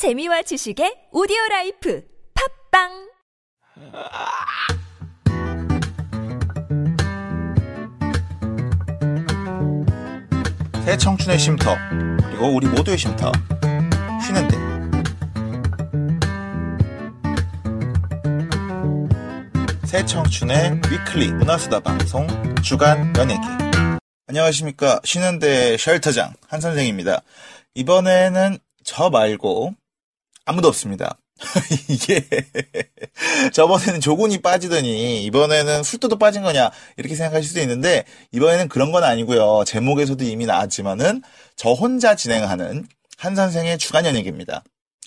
재미와 지식의 오디오 life 팟빵! 새 청춘의 쉼터 그리고 우리 모두의 쉼터. 쉬는데. 새 청춘의 weekly 문화수다 방송 주간 연예계. 안녕하십니까. 쉬는데 shelter장 한선생입니다. 이번에는 저 말고 아무도 없습니다 이게 저번에는 조곤이 빠지더니 이번에는 술도도 빠진 거냐 이렇게 생각하실 수도 있는데 이번에는 그런 건 아니고요. 제목에서도 이미 나왔지만은 저 혼자 진행하는 한 선생의 주간 연예기입니다.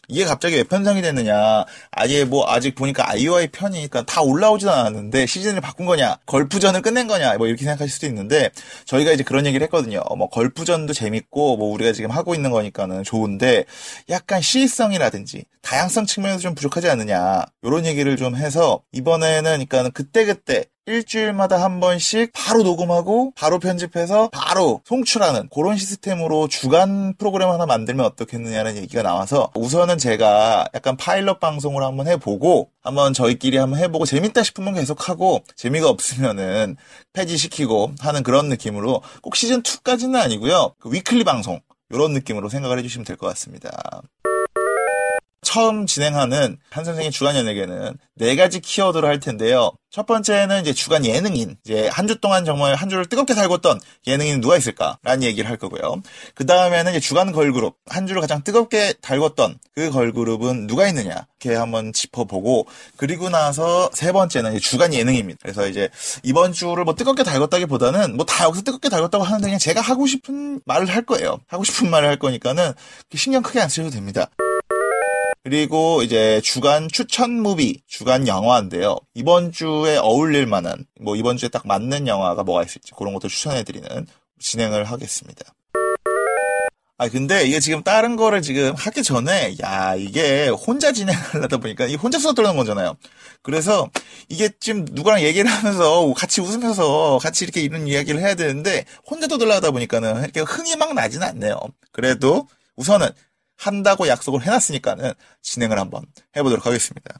이게 갑자기 왜 편성이 됐느냐. 아예 뭐 아직 보니까 아이오아이 편이니까 다 올라오지도 않았는데 시즌을 바꾼 거냐. 걸프전을 끝낸 거냐. 뭐 이렇게 생각하실 수도 있는데 저희가 이제 그런 얘기를 했거든요. 뭐 걸프전도 재밌고 뭐 우리가 지금 하고 있는 거니까는 좋은데 약간 시의성이라든지 다양성 측면에서 좀 부족하지 않느냐. 이런 얘기를 좀 해서 이번에는 그러니까는 그때그때 일주일마다 한 번씩 바로 녹음하고 바로 편집해서 바로 송출하는 그런 시스템으로 주간 프로그램 하나 만들면 어떻겠느냐는 얘기가 나와서 우선은 제가 약간 파일럿 방송을 한번 해보고 한번 저희끼리 한번 해보고 재밌다 싶으면 계속하고 재미가 없으면은 폐지시키고 하는 그런 느낌으로 꼭 시즌 2까지는 아니고요. 그 위클리 방송 이런 느낌으로 생각을 해주시면 될 것 같습니다. 처음 진행하는 한 선생의 주간 연예계는 네 가지 키워드로 할 텐데요. 첫 번째는 이제 주간 예능인. 이제 한 주 동안 정말 한 주를 뜨겁게 달궜던 예능인은 누가 있을까? 라는 얘기를 할 거고요. 그 다음에는 이제 주간 걸그룹. 한 주를 가장 뜨겁게 달궜던 그 걸그룹은 누가 있느냐? 이렇게 한번 짚어보고, 그리고 나서 세 번째는 주간 예능입니다. 그래서 이제 이번 주를 뭐 뜨겁게 달궜다기 보다는 뭐 다 여기서 뜨겁게 달궜다고 하는데 그냥 제가 하고 싶은 말을 할 거예요. 하고 싶은 말을 할 거니까는 신경 크게 안 쓰셔도 됩니다. 그리고 이제 주간 추천 무비, 주간 영화인데요. 이번 주에 어울릴 만한, 뭐 이번 주에 딱 맞는 영화가 뭐가 있을지 그런 것도 추천해드리는 진행을 하겠습니다. 아, 근데 이게 지금 다른 거를 지금 하기 전에, 야, 이게 혼자 진행하려다 보니까 이 혼자 수다 떨는 거잖아요. 그래서 이게 지금 누구랑 얘기를 하면서 같이 웃으면서 같이 이렇게 이런 이야기를 해야 되는데 혼자 떠들려다 보니까는 이렇게 흥이 막 나지는 않네요. 그래도 우선은 한다고 약속을 해놨으니까는 진행을 한번 해보도록 하겠습니다.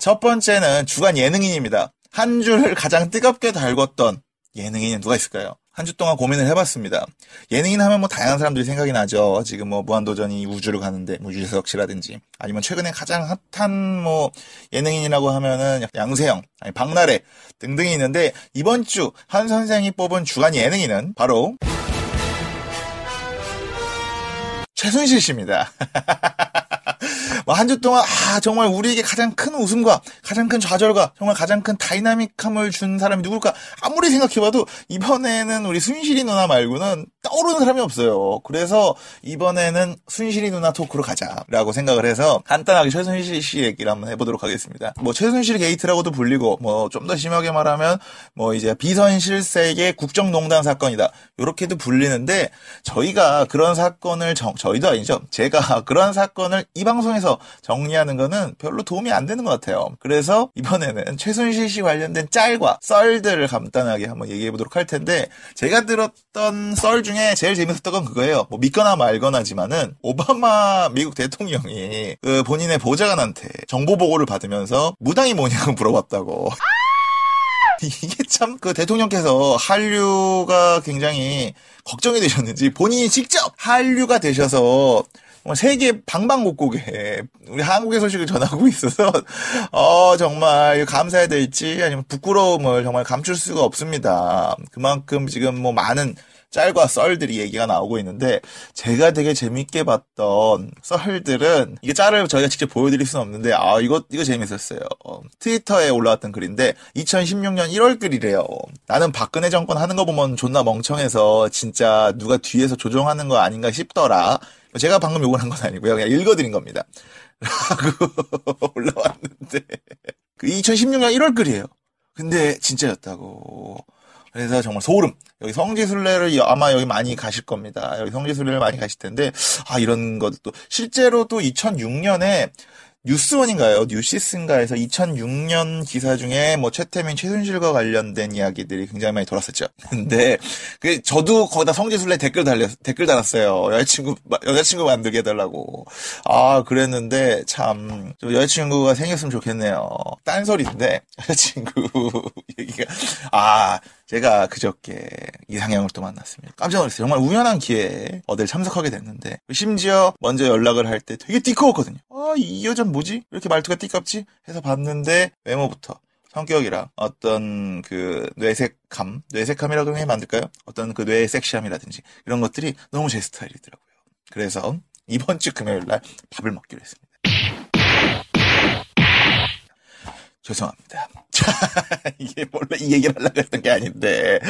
첫 번째는 주간 예능인입니다. 한 주를 가장 뜨겁게 달궜던 예능인은 누가 있을까요? 한 주 동안 고민을 해봤습니다. 예능인 하면 뭐 다양한 사람들이 생각이 나죠. 지금 뭐 무한도전이 우주를 가는데 뭐 유재석 씨라든지 아니면 최근에 가장 핫한 뭐 예능인이라고 하면은 양세형, 아니 박나래 등등이 있는데 이번 주 한 선생이 뽑은 주간 예능인은 바로 최순실 씨입니다. 뭐한주 동안 아 정말 우리에게 가장 큰 웃음과 가장 큰 좌절과 정말 가장 큰 dynamic함을 준 사람이 누굴까 아무리 생각해봐도 이번에는 우리 순실이 누나 말고는 떠오르는 사람이 없어요. 그래서 이번에는 순실이 누나 토크로 가자라고 생각을 해서 간단하게 최순실 씨 얘기를 한번 해보도록 하겠습니다. 뭐 최순실 게이트라고도 불리고 뭐 좀 더 심하게 말하면 뭐 이제 비선실세의 국정농단 사건이다 이렇게도 불리는데 저희가 그런 사건을 정, 저희도 아니죠. 제가 그런 사건을 이 방송에서 정리하는 거는 별로 도움이 안 되는 것 같아요. 그래서 이번에는 최순실 씨 관련된 짤과 썰들을 간단하게 한번 얘기해 보도록 할 텐데 제가 들었던 썰 중에 제일 재밌었던 건 그거예요. 뭐 믿거나 말거나지만은 오바마 미국 대통령이 그 본인의 보좌관한테 정보 보고를 받으면서 무당이 뭐냐고 물어봤다고. 이게 참 그 대통령께서 한류가 굉장히 걱정이 되셨는지 본인이 직접 한류가 되셔서 세계 방방곡곡에 우리 한국의 소식을 전하고 있어서 어 정말 감사해야 될지 아니면 부끄러움을 정말 감출 수가 없습니다. 그만큼 지금 뭐 많은 짤과 썰들이 얘기가 나오고 있는데 제가 되게 재밌게 봤던 썰들은 이게 짤을 저희가 직접 보여드릴 수는 없는데 아 이거 이거 재밌었어요. 어, 트위터에 올라왔던 글인데 2016년 1월 글이래요. 나는 박근혜 정권 하는 거 보면 존나 멍청해서 진짜 누가 뒤에서 조종하는 거 아닌가 싶더라. 제가 방금 욕을 한 건 아니고요. 그냥 읽어드린 겁니다. 라고 올라왔는데 그 2016년 1월 글이에요. 근데 진짜였다고. 그래서 정말 소름. 여기 성지순례를 아마 여기 많이 가실 겁니다. 여기 성지순례를 많이 가실 텐데 아 이런 것도 실제로 또 2006년에 뉴스원인가요? 뉴시스인가에서 2006년 기사 중에 뭐 최태민, 최순실과 관련된 이야기들이 굉장히 많이 돌았었죠. 근데 그 저도 거기다 성지순례 댓글 달렸 댓글 달았어요. 여자친구 여자친구 만들게 해달라고. 아 그랬는데 참 여자친구가 생겼으면 좋겠네요. 딴 소리인데 여자친구 얘기가 아 제가 그저께 이상형을 또 만났습니다. 깜짝 놀랐어요. 정말 우연한 기회에 어딜 참석하게 됐는데 심지어 먼저 연락을 할 때 되게 띠꺼웠거든요. 아, 이 여자 뭐지? 이렇게 말투가 띠껍지? 해서 봤는데 외모부터 성격이랑 어떤 그 뇌색감, 뇌색감이라고 해 만들까요? 어떤 그 뇌의 섹시함이라든지 이런 것들이 너무 제 스타일이더라고요. 그래서 이번 주 금요일 날 밥을 먹기로 했습니다. 죄송합니다. 자, 이게 원래 이 얘기를 하려고 했던 게 아닌데.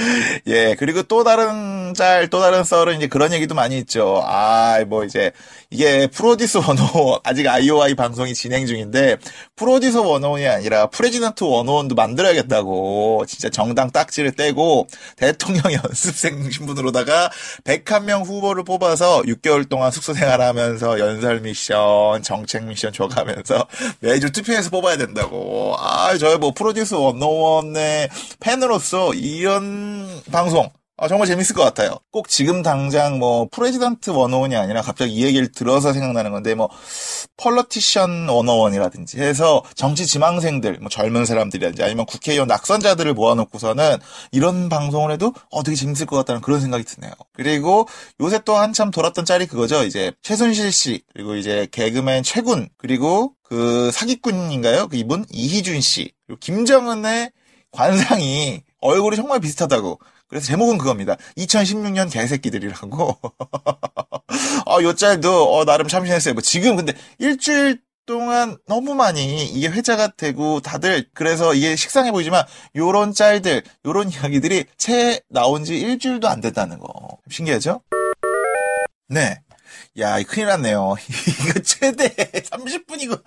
예, 그리고 또 다른 짤, 또 다른 썰은 이제 그런 얘기도 많이 있죠. 아, 뭐 이제, 이게 프로듀스 101, 아직 IOI 방송이 진행 중인데, 프로듀스 101이 아니라 president 101도 만들어야겠다고, 진짜 정당 딱지를 떼고, 대통령 연습생 신분으로다가 101명 후보를 뽑아서 6개월 동안 숙소 생활하면서 연설 미션, 정책 미션 줘가면서 매주 투표해서 뽑아야 된다고. 아, 저희 뭐 프로듀스 one o one의 팬으로서 이런 방송 아, 정말 재밌을 것 같아요. 꼭 지금 당장 뭐 president one o one이 아니라 갑자기 이 얘기를 들어서 생각나는 건데 뭐 펄러티션 원어원이라든지 해서 정치 지망생들, 뭐 젊은 사람들이라든지 아니면 국회의원 낙선자들을 모아놓고서는 이런 방송을 해도 어 되게 재밌을 것 같다는 그런 생각이 드네요. 그리고 요새 또 한참 돌았던 짤이 그거죠. 이제 최순실 씨 그리고 이제 개그맨 최군 그리고 그 사기꾼인가요? 그 이분 이희준 씨 그리고 김정은의 관상이 얼굴이 정말 비슷하다고. 그래서 제목은 그겁니다. 2016년 개새끼들이라고. 아, 요 짤도, 어, 나름 참신했어요. 뭐, 지금 근데 일주일 동안 너무 많이 이게 회자가 되고 다들 그래서 이게 식상해 보이지만 요런 짤들, 요런 이야기들이 채 나온 지 일주일도 안 됐다는 거. 신기하죠? 네. 야, 큰일 났네요. 이거 최대 30분이고.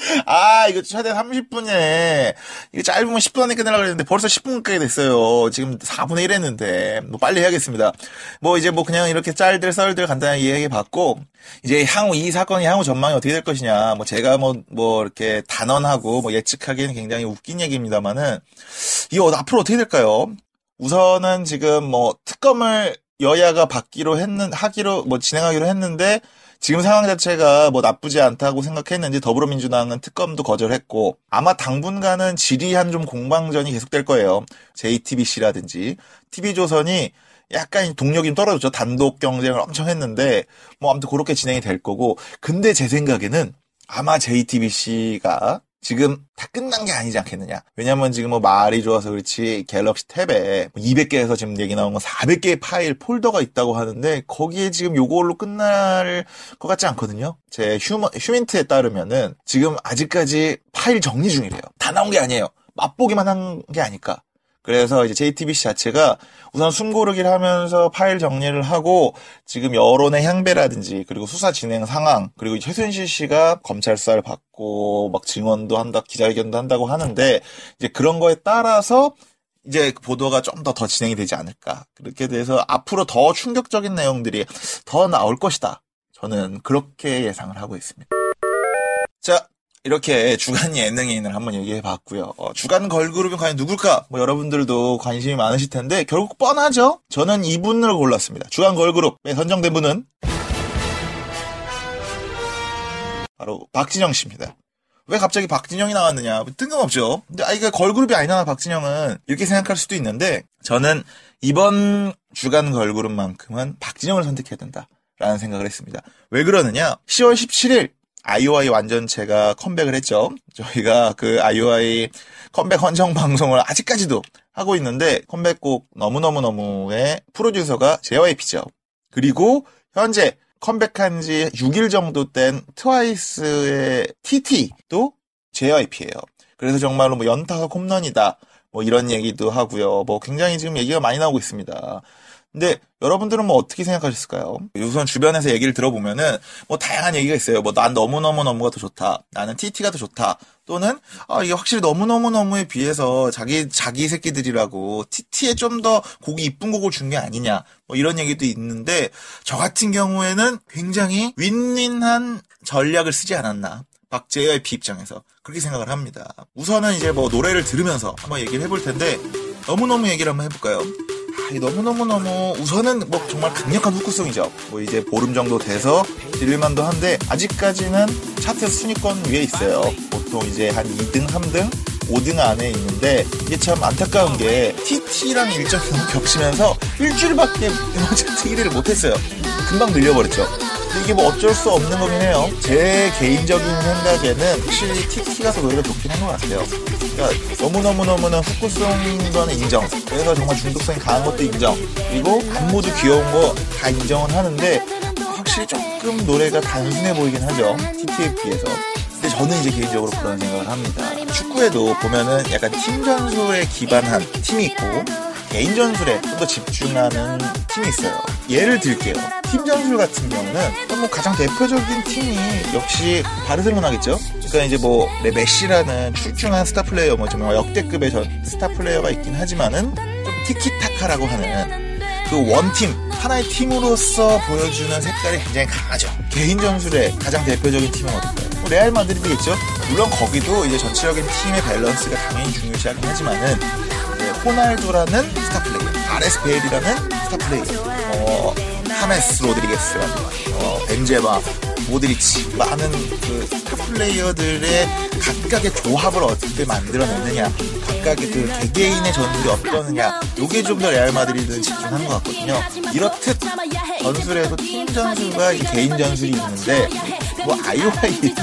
아, 이거 최대 30분에, 이거 짧으면 10분 안에 끝내려고 했는데 벌써 10분 가까이 됐어요. 지금 4분의 1 했는데, 뭐 빨리 해야겠습니다. 뭐 이제 뭐 그냥 이렇게 짤들, 썰들 간단하게 이야기해 봤고, 이제 향후, 이 사건이 향후 전망이 어떻게 될 것이냐, 뭐 제가 뭐, 뭐 이렇게 단언하고 뭐 예측하기에는 굉장히 웃긴 얘기입니다만은, 이거 앞으로 어떻게 될까요? 우선은 지금 뭐 특검을 여야가 받기로 했는, 하기로, 뭐 진행하기로 했는데, 지금 상황 자체가 뭐 나쁘지 않다고 생각했는지 더불어민주당은 특검도 거절했고 아마 당분간은 지리한 좀 공방전이 계속될 거예요. JTBC라든지 TV조선이 약간 동력이 좀 떨어졌죠. 단독 경쟁을 엄청 했는데 뭐 아무튼 그렇게 진행이 될 거고 근데 제 생각에는 아마 JTBC가 지금 다 끝난 게 아니지 않겠느냐. 왜냐면 지금 뭐 말이 좋아서 그렇지 갤럭시 탭에 200개에서 뭐 지금 얘기 나온 건 400개의 파일 폴더가 있다고 하는데 거기에 지금 요걸로 끝날 것 같지 않거든요. 제 휴먼, 휴민트에 따르면은 지금 아직까지 파일 정리 중이래요. 다 나온 게 아니에요. 맛보기만 한 게 아닐까. 그래서 이제 JTBC 자체가 우선 숨고르기를 하면서 파일 정리를 하고 지금 여론의 향배라든지 그리고 수사 진행 상황 그리고 최순실 씨가 검찰 수사를 받고 막 증언도 한다 기자회견도 한다고 하는데 이제 그런 거에 따라서 이제 보도가 좀 더더 진행이 되지 않을까 그렇게 돼서 앞으로 더 충격적인 내용들이 더 나올 것이다 저는 그렇게 예상을 하고 있습니다. 자, 이렇게 주간 예능인을 한번 얘기해 봤고요. 어, 주간 걸그룹이 과연 누굴까? 뭐 여러분들도 관심이 많으실 텐데 결국 뻔하죠. 저는 이분을 골랐습니다. 주간 걸그룹에 선정된 분은 바로 박진영 씨입니다. 왜 갑자기 박진영이 나왔느냐? 뜬금없죠. 근데 아 이게 걸그룹이 아니나 박진영은 이렇게 생각할 수도 있는데 저는 이번 주간 걸그룹만큼은 박진영을 선택해야 된다라는 생각을 했습니다. 왜 그러느냐? 10월 17일 IOI 완전체가 컴백을 했죠. 저희가 그 IOI 컴백 헌정 방송을 아직까지도 하고 있는데 컴백곡 너무너무너무의 프로듀서가 JYP죠. 그리고 현재 컴백한 지 6일 정도 된 트와이스의 TT도 JYP예요. 그래서 정말로 뭐 연타가 홈런이다. 뭐 이런 얘기도 하고요. 뭐 굉장히 지금 얘기가 많이 나오고 있습니다. 근데 여러분들은 뭐 어떻게 생각하셨을까요? 우선 주변에서 얘기를 들어보면은 뭐 다양한 얘기가 있어요. 뭐 난 너무너무 너무가 더 좋다. 나는 TT가 더 좋다. 또는 아 이게 확실히 너무너무 너무에 비해서 자기 자기 새끼들이라고 TT에 좀 더 곡이 이쁜 곡을 준 게 아니냐. 뭐 이런 얘기도 있는데 저 같은 경우에는 굉장히 윈윈한 전략을 쓰지 않았나. 박재의 비 입장에서 그렇게 생각을 합니다. 우선은 이제 뭐 노래를 들으면서 한번 얘기를 해볼 텐데 너무너무 얘기를 한번 해볼까요? 아, 너무너무너무 우선은 뭐 정말 강력한 후크송이죠. 뭐 이제 보름 정도 돼서 들릴만도 한데 아직까지는 차트 순위권 위에 있어요. 보통 이제 한 2등, 3등, 5등 안에 있는데 이게 참 안타까운 게 TT랑 너무 겹치면서 일주일밖에 음악 차트 1위를 못했어요. 금방 늘려버렸죠. 이게 뭐 어쩔 수 없는 거긴 해요. 제 개인적인 생각에는 확실히 TT가 더 노래가 좋긴 한 것 같아요. 그러니까 너무너무너무나 후크송인 거는 인정. 그래서 정말 중독성이 강한 것도 인정. 그리고 안무도 귀여운 거 다 인정은 하는데 확실히 조금 노래가 단순해 보이긴 하죠. TT에 비해서. 근데 저는 이제 개인적으로 그런 생각을 합니다. 축구에도 보면은 약간 팀 전술에 기반한 팀이 있고 개인 전술에 좀 더 집중하는 팀이 있어요. 예를 들게요. 팀 전술 같은 경우는 뭐 가장 대표적인 팀이 역시 바르셀로나겠죠. 그러니까 이제 뭐 메시라는 출중한 스타 플레이어, 뭐 정말 역대급의 전 스타 플레이어가 있긴 하지만은 좀 티키타카라고 하는 그 one team 하나의 팀으로서 보여주는 색깔이 굉장히 강하죠. 개인 전술의 가장 대표적인 팀은 어떨까요? 뭐 레알 마드리드겠죠. 물론 거기도 이제 전체적인 팀의 밸런스가 당연히 중요시하긴 하지만은 호날두라는 스타 플레이어, 가레스 베일이라는 스타 플레이어, 어, 하메스 로드리게스라는 어, 벤제마, 모드리치. 많은 그 플레이어들의 각각의 조합을 어떻게 만들어내느냐, 각각의 그 개개인의 전술이 어떠느냐, 요게 좀 더 레알 마드리드는 집중한 것 같거든요. 이렇듯 전술에도 팀 전술과 개인 전술이 있는데 뭐 아이오아이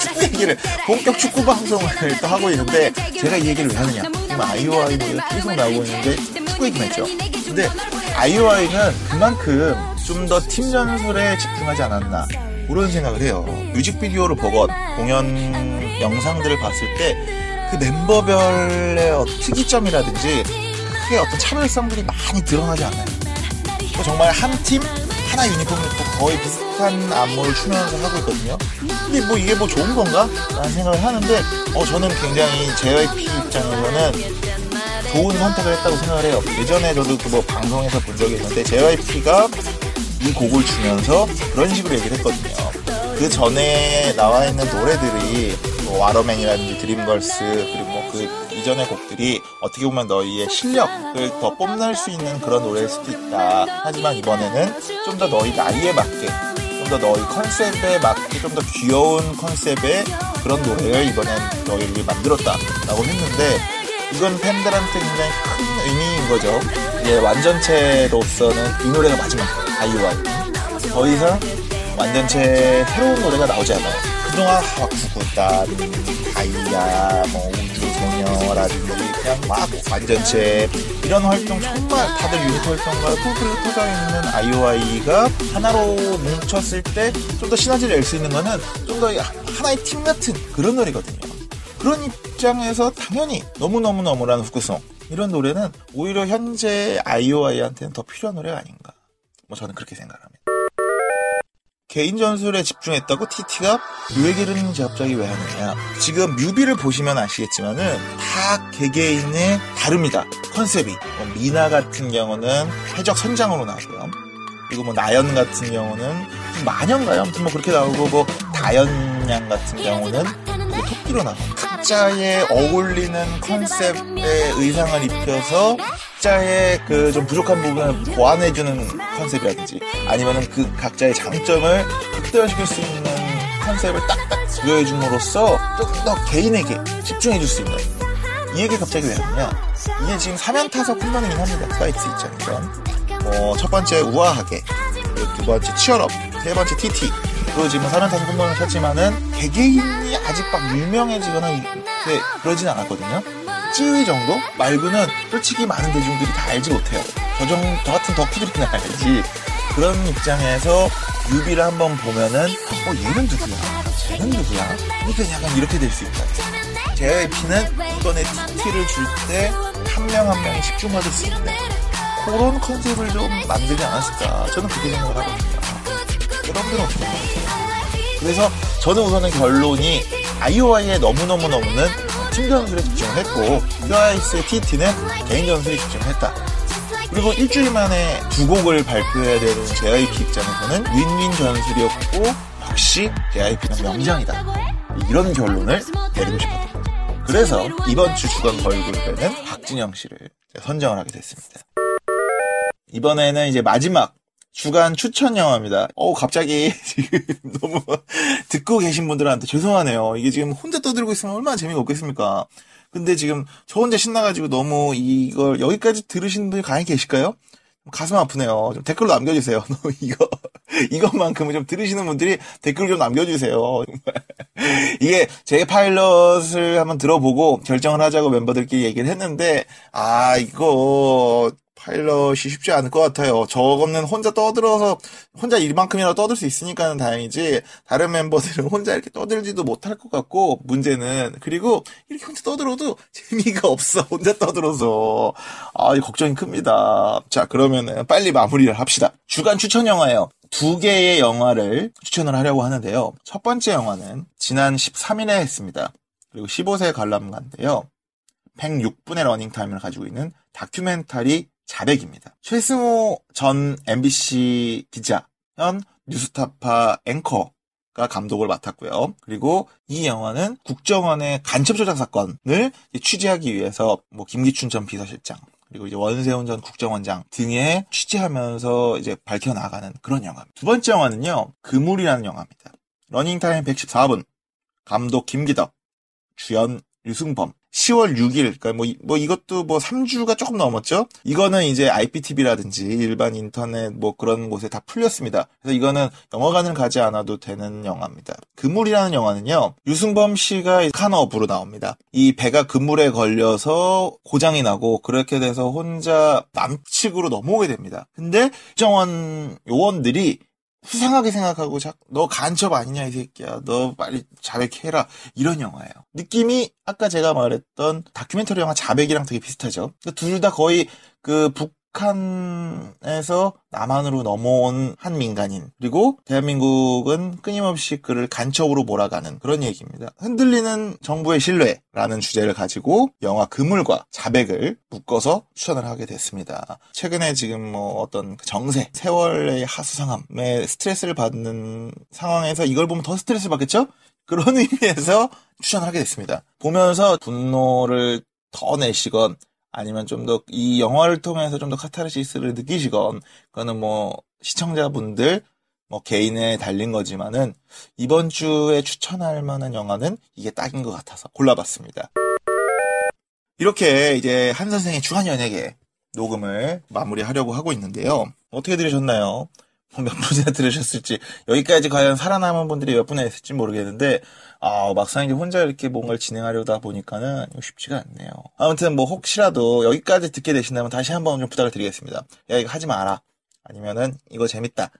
축구 얘기를 본격 축구 방송을 또 하고 있는데 제가 이 얘기를 왜 하느냐. 지금 아이오아이 노래가 계속 나오고 있는데 축구 얘기만 했죠. 근데 아이오아이는 그만큼 좀 더 팀 전술에 집중하지 않았나 그런 생각을 해요 뮤직비디오를 보건 공연 영상들을 봤을 때 그 멤버별의 특이점이라든지 크게 어떤 차별성들이 많이 드러나지 않아요 정말 한 팀 하나 유니폼을 입고 거의 비슷한 안무를 추면서 하고 있거든요. 근데 뭐 이게 뭐 좋은 건가? 라는 생각을 하는데, 어, 저는 굉장히 JYP 입장에서는 좋은 선택을 했다고 생각을 해요. 예전에 저도 그 뭐 방송에서 본 적이 있는데, JYP가 이 곡을 주면서 그런 식으로 얘기를 했거든요. 그 전에 나와 있는 노래들이 뭐 와러맨이라든지 드림걸스 그리고 뭐 그 이전의 곡들이 어떻게 보면 너희의 실력을 더 뽐낼 수 있는 그런 노래일 수도 있다. 하지만 이번에는 좀 더 너희 나이에 맞게 좀 더 너희 컨셉에 맞게 좀 더 귀여운 컨셉의 그런 노래를 이번엔 너희를 만들었다라고 했는데 이건 팬들한테 굉장히 큰 의미인 거죠. 이제 완전체로서는 이 노래가 마지막 아이유와 더 이상 완전체 새로운 노래가 나오지 않아요. 그동안 막 구구단, 다이아, 뭐 우주소녀라든지 그냥 막 완전체 이런 활동 정말 다들 유닛 활동과 꿀꿀 터져 있는 아이오아이가 하나로 뭉쳤을 때 좀 더 시너지를 낼 수 있는 거는 좀 더 하나의 팀 같은 그런 노래거든요. 그런 입장에서 당연히 너무너무너무라는 후크송 이런 노래는 오히려 현재 아이오아이한테는 더 필요한 노래가 아닌가. 뭐 저는 그렇게 생각합니다. 개인 전술에 집중했다고 TT가 요 얘기를 제 갑자기 왜 하느냐. 지금 뮤비를 보시면 아시겠지만은 다 개개인의 다릅니다. 컨셉이. 뭐 미나 같은 경우는 해적 선장으로 나오고요. 그리고 뭐 나연 같은 경우는 마녀인가요? 아무튼 뭐 그렇게 나오고 뭐 다연양 같은 경우는 뭐 토끼로 나오고 각자의 어울리는 컨셉의 의상을 입혀서 각자의 그 좀 부족한 부분을 보완해주는 컨셉이라든지 아니면은 그 각자의 장점을 극대화시킬 수 있는 컨셉을 딱딱 부여해줌으로써 조금 더 개인에게 집중해줄 수 있는 이 얘기 갑자기 왜 하느냐 이게 지금 삼연타석 홈런이긴 합니다 스파이트 입장에서 어, 첫 번째 우아하게 두 번째 Cheer Up 세 번째 TT 그리고 지금 삼연타석 홈런을 쳤지만은 개개인이 아직 막 유명해지거나 네, 그러진 않았거든요 쯔위 정도 말고는 솔직히 많은 대중들이 다 알지 못해요. 저, 정, 저 같은 덕후들이나 알지. 그런 입장에서 뮤비를 한번 보면은, 어, 얘는 누구야? 쟤는 누구야? 그러니까 약간 이렇게 될 수 있다. JYP는 이번에 TT를 줄 때 한 명 한 명이 집중받을 수 있는 그런 컨셉을 좀 만들지 않았을까 저는 그렇게 생각을 하거든요. 여러분들은 어떻게 생각하세요? 그래서 저는 우선은 결론이 아이오아이에 너무너무너무는 팀 전술에 집중을 했고 트와이스의 TT는 개인 전술에 집중을 했다. 그리고 일주일 만에 두 곡을 발표해야 되는 JYP 입장에서는 윈윈 전술이었고 역시 JYP는 명장이다. 이런 결론을 내리고 싶었던 거죠. 그래서 이번 주 주간 걸그룹에는 박진영 씨를 선정을 하게 됐습니다. 이번에는 이제 마지막 주간 추천 영화입니다. 어 갑자기 지금 너무 듣고 계신 분들한테 죄송하네요. 이게 지금 혼자 떠들고 있으면 얼마나 재미가 없겠습니까? 근데 지금 저 혼자 신나가지고 너무 이걸 여기까지 들으신 분이 가만히 계실까요? 가슴 아프네요. 좀 댓글로 남겨주세요. 이거, 이것만큼은 좀 들으시는 분들이 댓글 좀 남겨주세요. 이게 제 파일럿을 한번 들어보고 결정을 하자고 멤버들끼리 얘기를 했는데, 아, 이거, 파일럿이 쉽지 않을 것 같아요. 저거는 혼자 떠들어서 혼자 이만큼이라도 떠들 수 있으니까는 다행이지 다른 멤버들은 혼자 이렇게 떠들지도 못할 것 같고 문제는 그리고 이렇게 혼자 떠들어도 재미가 없어 혼자 떠들어서 아 걱정이 큽니다. 자 그러면은 빨리 마무리를 합시다. 주간 추천 영화예요. 두 개의 영화를 추천을 하려고 하는데요. 첫 번째 영화는 지난 13일에 했습니다. 그리고 15세 관람가인데요. 106분의 러닝타임을 가지고 있는 다큐멘터리 자백입니다. 최승호 전 MBC 기자, 현 뉴스타파 앵커 가 감독을 맡았고요. 그리고 이 영화는 국정원의 간첩 조작 사건을 취재하기 위해서 뭐 김기춘 전 비서실장 그리고 이제 원세훈 전 국정원장 등에 취재하면서 이제 밝혀 나가는 그런 영화입니다. 두 번째 영화는요, 그물이라는 영화입니다. 러닝타임 114분, 감독 김기덕, 주연 류승범, 10월 6일, 그러니까 뭐, 뭐 이것도 뭐 3주가 조금 넘었죠? 이거는 이제 IPTV라든지 일반 인터넷 뭐 그런 곳에 다 풀렸습니다. 그래서 이거는 영화관을 가지 않아도 되는 영화입니다. 그물이라는 영화는요, 류승범 씨가 칸업으로 나옵니다. 이 배가 그물에 걸려서 고장이 나고 그렇게 돼서 혼자 남측으로 넘어오게 됩니다. 근데 정원 요원들이 수상하게 생각하고 너 간첩 아니냐 이 새끼야. 너 빨리 자백해 라. 이런 영화예요. 느낌이 아까 제가 말했던 다큐멘터리 영화 자백이랑 되게 비슷하죠. 둘 다 거의 그 북 한에서 남한으로 넘어온 한 민간인 그리고 대한민국은 끊임없이 그를 간첩으로 몰아가는 그런 얘기입니다. 흔들리는 정부의 신뢰라는 주제를 가지고 영화 그물과 자백을 묶어서 추천을 하게 됐습니다. 최근에 지금 뭐 어떤 정세, 세월의 하수상함에 스트레스를 받는 상황에서 이걸 보면 더 스트레스 받겠죠? 그런 의미에서 추천을 하게 됐습니다. 보면서 분노를 더 내시건 아니면 좀 더 이 영화를 통해서 좀 더 카타르시스를 느끼시건 그거는 뭐 시청자분들 뭐 개인에 달린 거지만은 이번 주에 추천할 만한 영화는 이게 딱인 것 같아서 골라봤습니다. 이렇게 이제 한 선생의 주한 연예계 녹음을 마무리하려고 하고 있는데요. 어떻게 들으셨나요? 몇 분이나 들으셨을지 여기까지 과연 살아남은 분들이 몇 분이나 있을지 모르겠는데 아 막상 이제 혼자 이렇게 뭔가를 진행하려다 보니까는 쉽지가 않네요. 아무튼 뭐 혹시라도 여기까지 듣게 되신다면 다시 한번 좀 부탁을 드리겠습니다. 야 이거 하지 마라. 아니면은 이거 재밌다.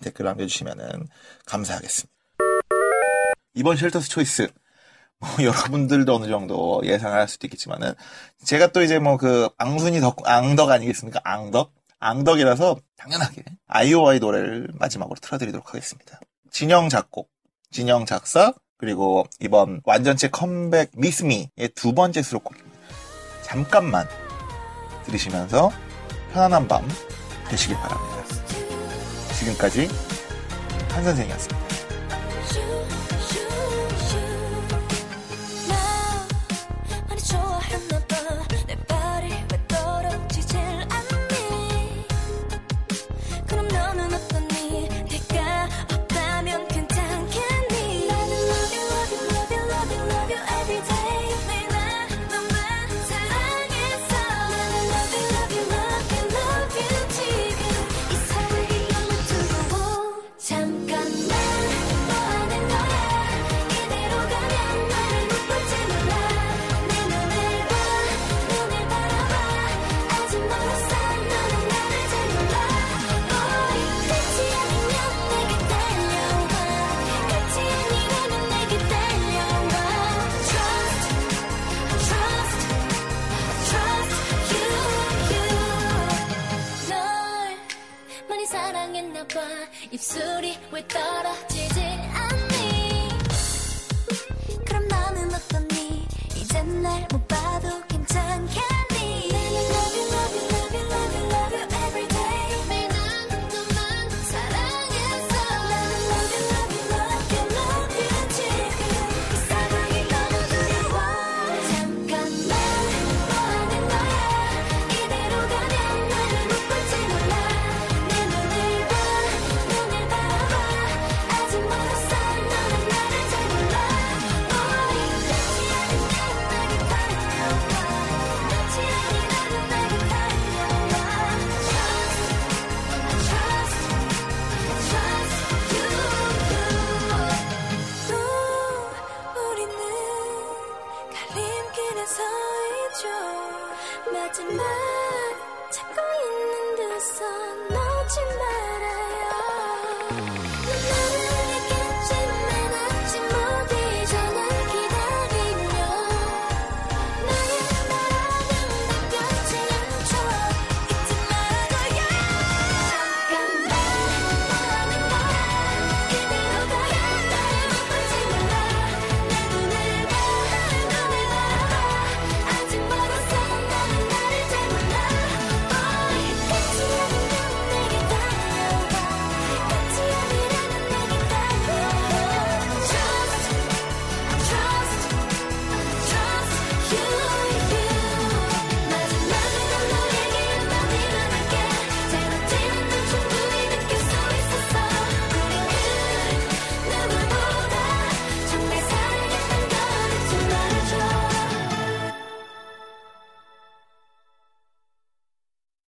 댓글 남겨주시면은 감사하겠습니다. 이번 shelter's choice 뭐 여러분들도 어느 정도 예상을 할 수도 있겠지만은 제가 또 이제 뭐 그 앙순이 덕 앙덕 아니겠습니까? 앙덕 앙덕이라서 당연하게 아이오아이 노래를 마지막으로 틀어드리도록 하겠습니다. 진영 작곡, 진영 작사, 그리고 이번 완전체 컴백 미스미의 두 번째 수록곡입니다. 잠깐만 들으시면서 편안한 밤 되시길 바랍니다. 지금까지 한 선생이었습니다. 당했나봐. 입술이 왜 떨어지지